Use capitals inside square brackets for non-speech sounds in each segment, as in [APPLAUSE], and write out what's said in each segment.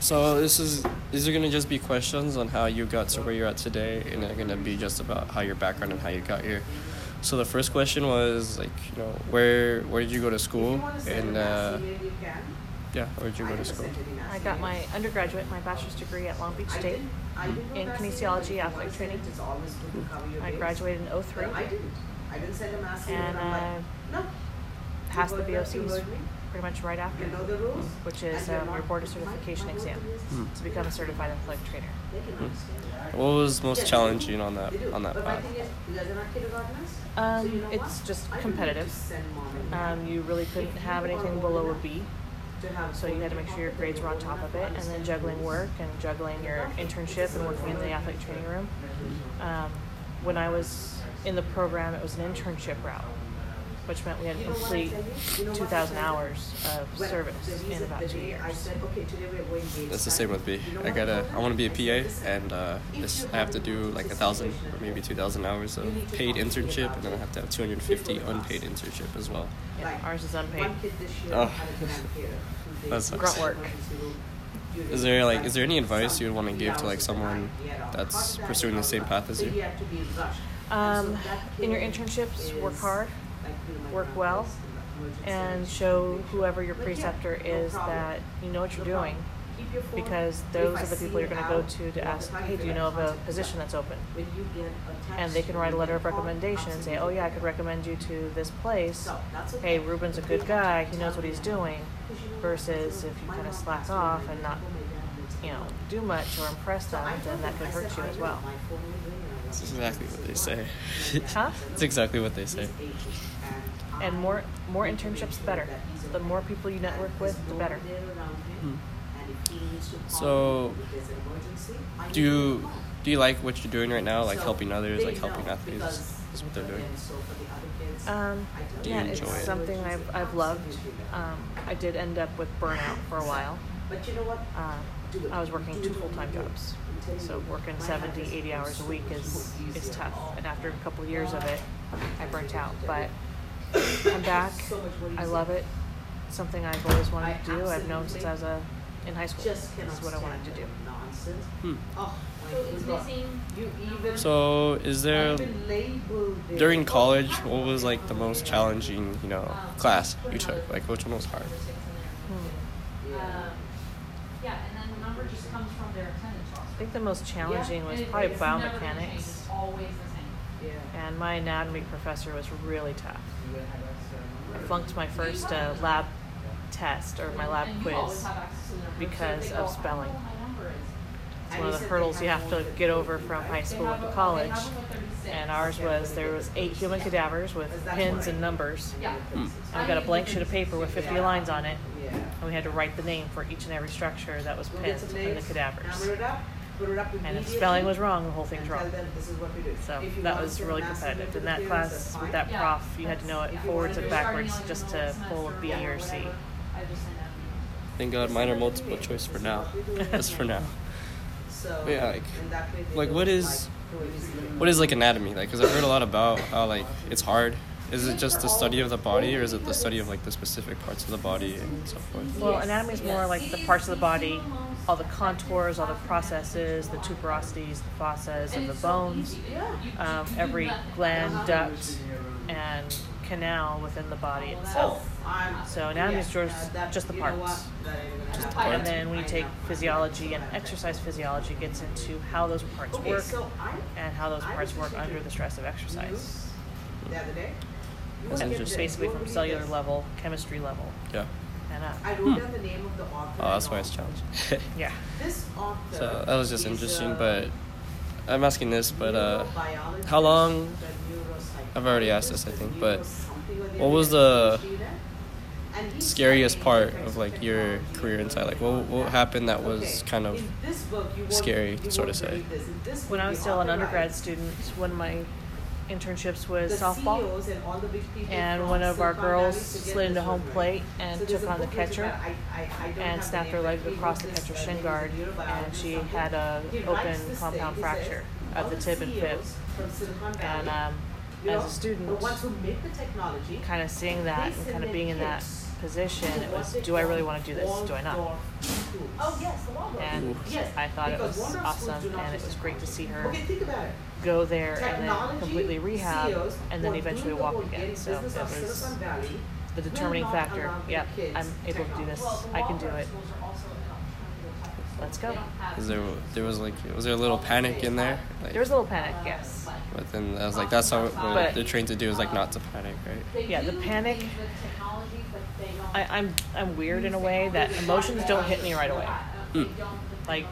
So this is these are gonna just be questions on how you got to where you're at today, and they're gonna be just about how your background and how you got here. So the first question was like, you know, where where did you go to school, and uh, yeah, where did you go to school? I got my undergraduate, my bachelor's degree at Long Beach State in kinesiology athletic training. I graduated in 03 and uh, passed the BOCs pretty much right after, which is um, your board of certification exam Hmm. to become a certified athletic trainer. What was most challenging on that on that path? Um, it's just competitive. Um, you really couldn't have anything below a B. So you had to make sure your grades were on top of it, and then juggling work and juggling your internship and working in the athletic training room. Um, when I was in the program, it was an internship route, which meant we had to complete 2,000 hours of service in about two years. That's the same with me. I gotta. I want to be a PA, and uh, this, I have to do like a thousand or maybe two thousand hours of paid internship, and then I have to have two hundred fifty unpaid internship as well. Yeah, ours is unpaid. Oh, that sucks. Grunt work. Is there like is there any advice you would want to give to like someone that's pursuing the same path as you? Um, in your internships, work hard, work well, and show whoever your preceptor is that you know what you're doing because those are the people you're going to go to to ask, hey, do you know of a position that's open? And they can write a letter of recommendation and say, oh, yeah, I could recommend you to this place. Hey, Ruben's a good guy, he knows what he's doing. Versus if you kind of slack off and not, you know, do much or impress them, then that could hurt you as well. That's [LAUGHS] exactly what they say. Huh? That's exactly what they say. And more more internships, the better. The more people you network with, the better. So, do you do you like what you're doing right now? Like helping others, like helping athletes. Is what they're doing. Um, Do you yeah, enjoy it's it? something I've, I've loved. Um, I did end up with burnout for a while. Uh, I was working two full time jobs. So working 70, 80 hours a week is, is tough. And after a couple of years of it, I burnt out. But I'm back. [LAUGHS] I love it. Something I've always wanted to do. I've known since I was a, in high school. This is what I wanted to do. Hmm. So is missing So, is there during college? What was like the most challenging, you know, class you took? Like, which one was hard? Hmm. um, yeah, and then the number just comes from their attendance roster. I think the most challenging was probably it's never gonna change. biomechanics. It's always the same. And my anatomy professor was really tough. I flunked my first uh, lab test or my lab And you always quiz. have access to the information. because of go, "I don't spelling. know what my number is." It's one of the hurdles you have to get over from high school to college. they have a 36. And ours was there was eight human cadavers with pins and numbers. Yeah. Hmm. And we got a blank sheet of paper with 50 lines on it, and we had to write the name for each and every structure that was pinned in the cadavers. And if spelling was wrong, the whole thing's wrong. So that was really competitive. In that class with that prof, you had to know it forwards and backwards just to pull a B or C. I just Thank God, mine are multiple choice for now. Just for now. But yeah, like, like what is what is like anatomy? Like, cause I've heard a lot about how like it's hard. Is it just the study of the body, or is it the study of like the specific parts of the body and so forth? Well, anatomy is more like the parts of the body, all the contours, all the processes, the tuberosities, the fossas of the bones, um, every gland, duct, and canal within the body itself. So anatomy is just, just the parts. And then when you take physiology and exercise physiology gets into how those parts work and how those parts work under the stress of exercise. And And just- basically from cellular level, chemistry level, Yeah. and up. I wrote down the name of the author. Oh, that's why it's challenging. [LAUGHS] Yeah. This author. so that was just interesting, uh, but I'm asking this, but uh, how long? I've already asked this, I think, but something or the what was the PhD there. And he's scariest part of like your career inside? Like, what what happened that was kind of in this book, you won't- scary, sort of say. believe this. In this When I was still an undergrad student, one of my internships with the softball. CEOs and all the big people And one of our girls Valley to get slid into home plate and So took on the catcher I- I- I and snapped her leg across the this, catcher uh, shin guard, and she had a open compound thing, says, fracture of the the tib and fib. CEOs from Silicon And um, as a student, the ones who make the technology, kind of seeing that and kind of being in that position, it was, do I really want to do this? Do I not? Oh, yes, the and Yes, I thought it was awesome, and it was great to see her Okay, think about it. go there and then completely rehab, CEOs, and then eventually walk again. getting So it business of was Silicon Valley, the determining factor. allow their Yep, I'm able to do this. Well, I can do it. schools are also an alternative type of school. Let's go. They Is there there was like was there a little panic in there? Like, There was a little panic, yes. but then I was like, that's how what But- they're trained to do is like not to panic, right? Yeah, the panic- things with technology, but I, I'm I'm weird in a way that emotions don't hit me right away. They Hmm. Like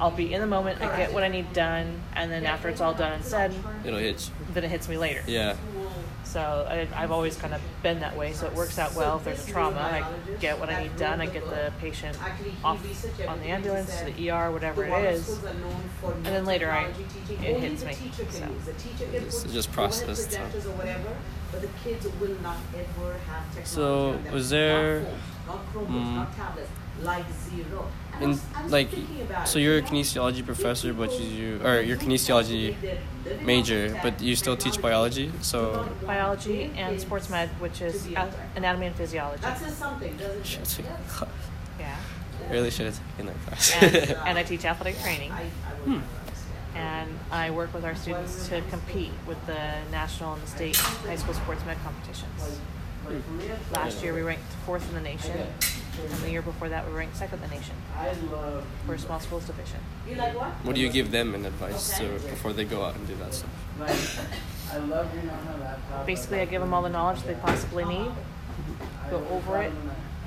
I'll be in the moment, I get what I need done, and then after it's all done and said, It'll hit then it hits me later. Yeah. So I, I've always kind of been that way. So it works out well. If there's a trauma, I get what I need done. I get the patient off on the ambulance to the ER, whatever the it Waldorf is. schools are known for and then later I- it hits me, so. use. The teacher can It's just overhead processed, so. or whatever, but the kids will not ever have technology. So, was there- not phones, not Chromebooks, not tablets, like zero. And I In was- I was like, about so it, you're a you know, kinesiology professor, but people- you or you're kinesiology they're major, but you still teach biology. So Biology and sports med, which is To be a- a- anatomy and physiology. That says something, doesn't it? have taken. Yeah. Really should have taken that class. And, [LAUGHS] and I teach athletic training. I, I would Hmm. and I work with our students to compete with the national and the state high school sports med competitions. Last year we ranked fourth in the nation, and the year before that we ranked second in the nation for small schools division. You like what? what do you give them in advice to before they go out and do that stuff? I love you know laptop. Basically, I give them all the knowledge they possibly need, go over it,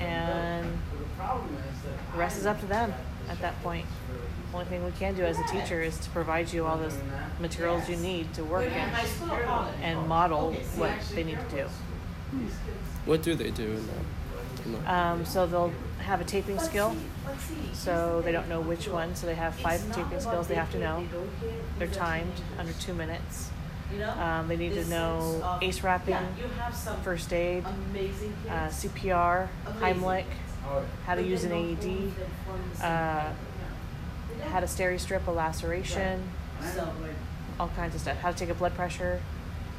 and The problem is that the rest is up to them at that point. The only thing we can do as a teacher is to provide you all the materials you need to work in High school or college? and model what they need to do. What do they do in that? Um, so they'll have a taping skill. So they don't know which one. So they have five taping skills they have to know. They're timed under two minutes. Um, they need to know ACE wrapping, first aid, uh, CPR, Heimlich, how to use an AED, uh, how to steri strip a laceration, all kinds of stuff. How to take a blood pressure,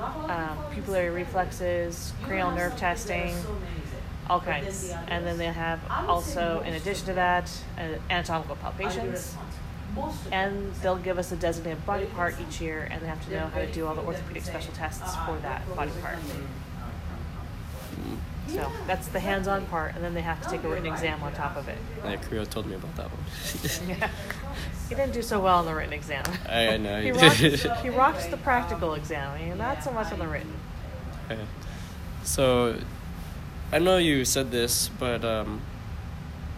um, pupillary reflexes, cranial nerve testing, all kinds. And then they have also, in addition to that, uh, anatomical palpations. And they'll give us a designated body part each year, and they have to know how to do all the orthopedic special tests for that body part. So that's the hands-on part, and then they have to take a written exam on top of it. Yeah, Creo told me about that one. [LAUGHS] Yeah. He didn't do so well on the written exam. I- I know, [LAUGHS] he he rocked, did. [LAUGHS] he rocked the practical exam, and not so much on the written. Okay. So, I know you said this, but um,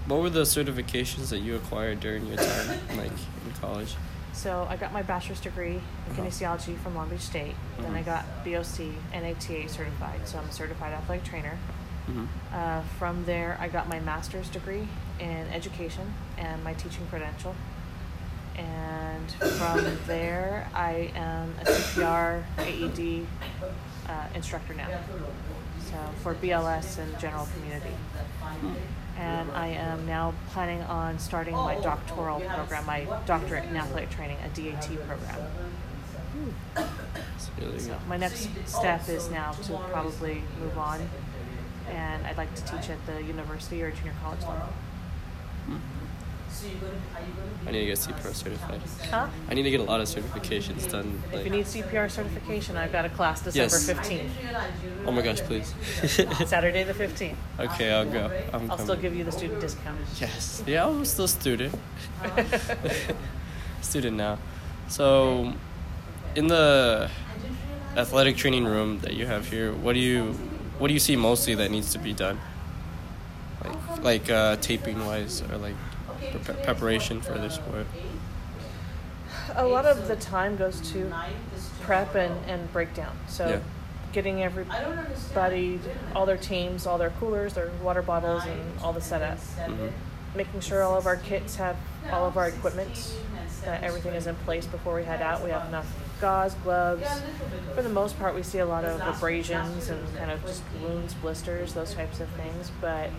what were the certifications that you acquired during your time, [LAUGHS] like in college? So I got my bachelor's degree in kinesiology from Long Beach State. Then I got BOC and ATA certified, so I'm a certified athletic trainer. hmm Uh, from there, I got my master's degree in education and my teaching credential. And from there, I am a CPR AED uh, instructor now. So for BLS and general community. And I am now planning on starting my doctoral program, my doctorate in athletic training, a DAT program. So my next step is now to probably move on, and I'd like to teach at the university or junior college level. Mm-hmm. I need to get CPR certified. Huh? I need to get a lot of certifications done. If Like, you need CPR certification, I've got a class December Yes. 15th, oh my gosh, please. [LAUGHS] Saturday the 15th. okay, I'll go. I'm I'll still give you the student discount. Yes. Yeah, I'm still a student. [LAUGHS] student now. So, in the athletic training room that you have here, what do you what do you see mostly that needs to be done? Like like uh, taping wise or like pre- preparation for this sport. a lot of the time goes to prep and, and breakdown. So Yeah. getting everybody, all their teams, all their coolers, their water bottles, and all the setup. hmm Making sure all of our kits have all of our equipment, that everything is in place before we head out. We have enough gauze, gloves. For the most part, we see a lot of abrasions and kind of just wounds, blisters, those types of things. But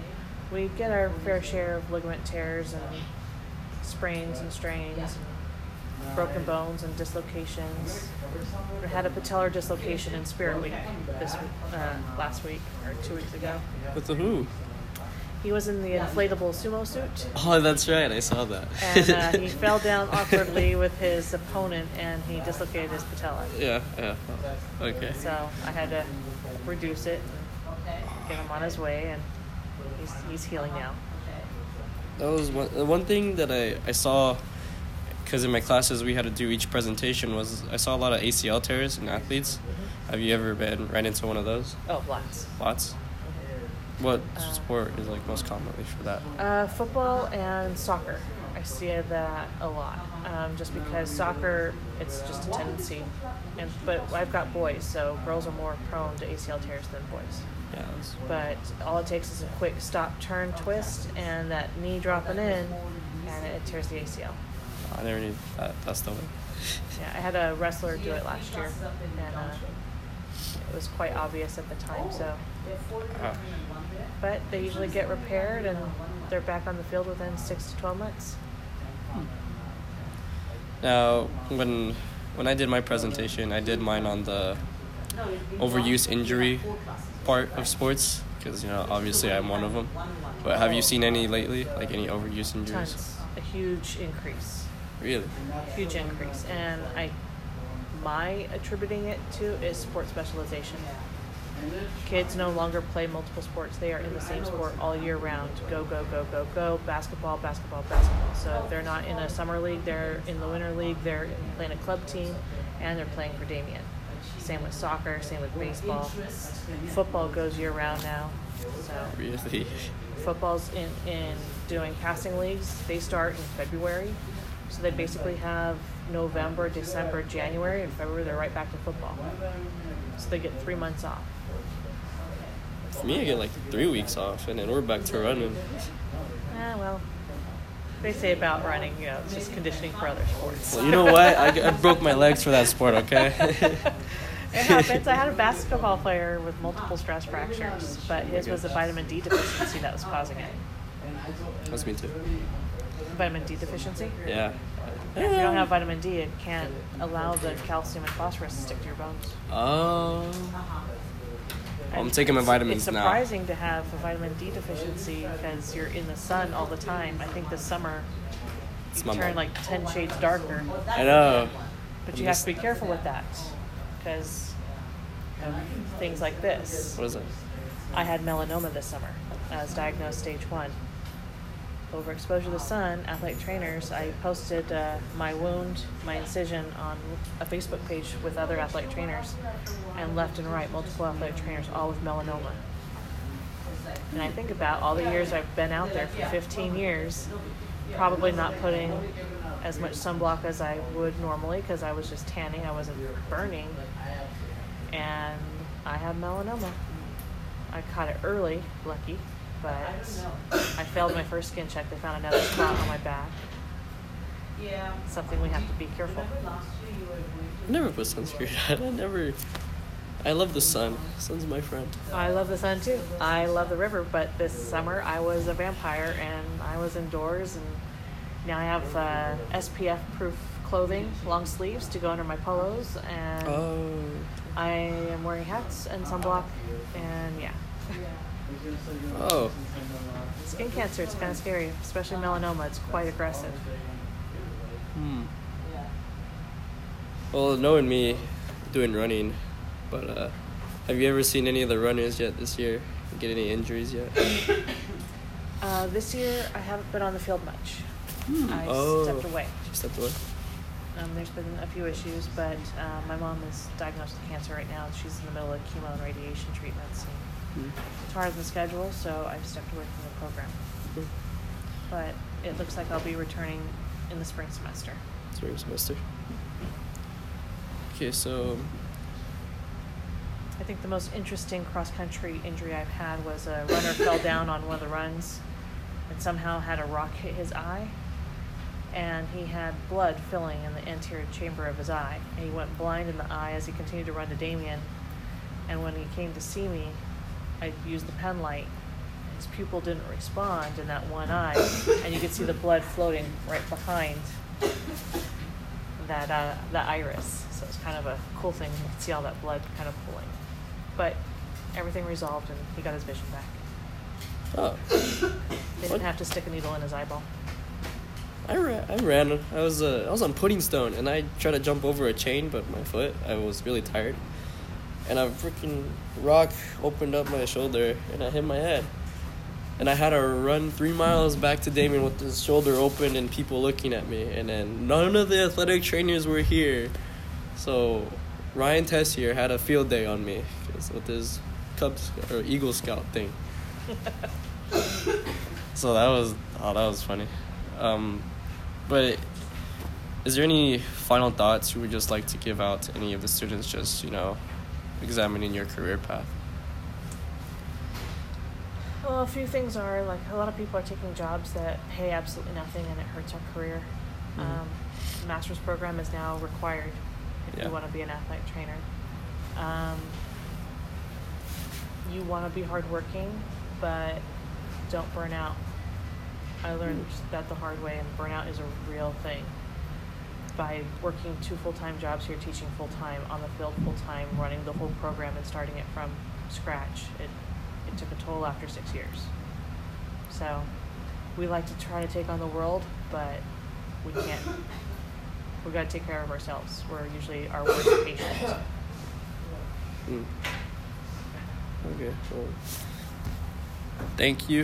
we get our fair share of ligament tears and sprains and strains, and broken bones and dislocations. We had a patellar dislocation in Spirit Week this uh, last week or two weeks ago. With the who? He was in the inflatable sumo suit, Oh, that's right. I saw that. and uh, he [LAUGHS] fell down awkwardly with his opponent, and he dislocated his patella. yeah, yeah. Okay. So I had to reduce it and get him on his way, and he's he's healing now. That was one the one thing that I I saw because in my classes we had to do each presentation was I saw a lot of ACL tears in athletes. Have you ever been right into one of those? Oh, lots. Lots. What Uh, sport is like most commonly for that? Uh, football and soccer. I see that a lot. Um, just because soccer, it's just a tendency. And but I've got boys, so girls are more prone to ACL tears than boys. But all it takes is a quick stop, turn, twist, and that knee dropping in, and it tears the ACL. I never knew that. That's the way. Yeah, I had a wrestler do it last year, and uh, it was quite obvious at the time. So, Ah. but they usually get repaired, and they're back on the field within six to twelve months. Now, when when I did my presentation, I did mine on the overuse injury part of sports because you know obviously I'm one of them. But have you seen any lately, like any overuse injuries? Tons, a huge increase, Really? huge increase, and I, my attributing it to is sport specialization. Kids no longer play multiple sports; they are in the same sport all year round. Go, go, go, go, go! Basketball, basketball, basketball. So if they're not in a summer league, they're in the winter league. They're playing a club team, and they're playing for Damien. Same with soccer. Same with baseball. Football goes year round now. So Really? football's in, in doing casting leagues. They start in February. So they basically have November, December, January, and February they're right back to football. So they get three months off. For me, I get like three weeks off, and then we're back to running. Ah, well, they say about running, you know, it's just conditioning for other sports. Well, you know what? I, I broke my legs for that sport. Okay. [LAUGHS] It happens. I had a basketball player with multiple stress fractures, but his was a vitamin D deficiency that was causing it. That's me too. Vitamin D deficiency? Yeah. If you don't have vitamin D, it can't allow the calcium and phosphorus to stick to your bones. Oh. I'm taking my it's- vitamins It's now. surprising to have a vitamin D deficiency because you're in the sun all the time. I think this summer It's you turn mom. like 10 shades darker, I know. but I'm you have to be careful with that because of things like this. What is it? I had melanoma this summer. I was diagnosed stage one. Overexposure to the sun, athletic trainers, I posted uh, my wound, my incision on a Facebook page with other athletic trainers, and left and right, multiple athletic trainers, all with melanoma. And I think about all the years I've been out there for 15 years, probably not putting as much sunblock as I would normally because I was just tanning, I wasn't burning, and I have melanoma. I caught it early, lucky, but I failed my first skin check. They found another spot on my back. Yeah. Something we have to be careful. I never put sunscreen on. I never. I love the sun. Sun's my friend. I love the sun too. I love the river, but this summer I was a vampire and I was indoors, and now I have uh, SPF proof clothing, long sleeves to go under my polos, and Oh. I am wearing hats and sunblock, and yeah. Oh. Skin cancer, it's kind of scary, especially melanoma. It's quite aggressive. Hmm. Well, knowing me, doing running, but uh, have you ever seen any of the runners yet this year? Get any injuries yet? [COUGHS] Uh, this year, I haven't been on the field much. I Oh. stepped away. She stepped away. Um, there's been a few issues, but uh, my mom is diagnosed with cancer right now. She's in the middle of chemo and radiation treatments. And Hmm. it's hard on the schedule, so I've stepped away from the program. Hmm. But it looks like I'll be returning in the spring semester. Spring semester. Okay, so I think the most interesting cross country injury I've had was a runner fell down on one of the runs and somehow had a rock hit his eye. And he had blood filling in the anterior chamber of his eye. And he went blind in the eye as he continued to run to Damien. And when he came to see me, I used the pen light. His pupil didn't respond in that one eye. And you could see the blood floating right behind that uh, the iris. So it's kind of a cool thing. You can see all that blood kind of pooling. But everything resolved and he got his vision back. Oh, They didn't have to stick a needle in his eyeball. I ran. I ran. I was uh, I was on Puddingstone, and I tried to jump over a chain, but my foot. I was really tired, and a freaking rock opened up my shoulder, and I hit my head. And I had to run three miles back to Damien with his shoulder open and people looking at me. And then none of the athletic trainers were here, so Ryan Tessier had a field day on me 'cause with his Cubs or Eagle Scout thing. [LAUGHS] so that was oh that was funny. Um, but is there any final thoughts you would just like to give out to any of the students just, you know, examining your career path? Well, a few things are like a lot of people are taking jobs that pay absolutely nothing and it hurts our career. Mhm. Um, the master's program is now required if Yeah. you want to be an athletic trainer. Um, you want to be hardworking, but don't burn out. I learned that the hard way, and burnout is a real thing. By working two full time jobs here, teaching full time, on the field full time, running the whole program, and starting it from scratch, it, it took a toll after six years. So we like to try to take on the world, but we can't. We've got to take care of ourselves. We're usually our worst patient. Mm. Okay. Well, thank you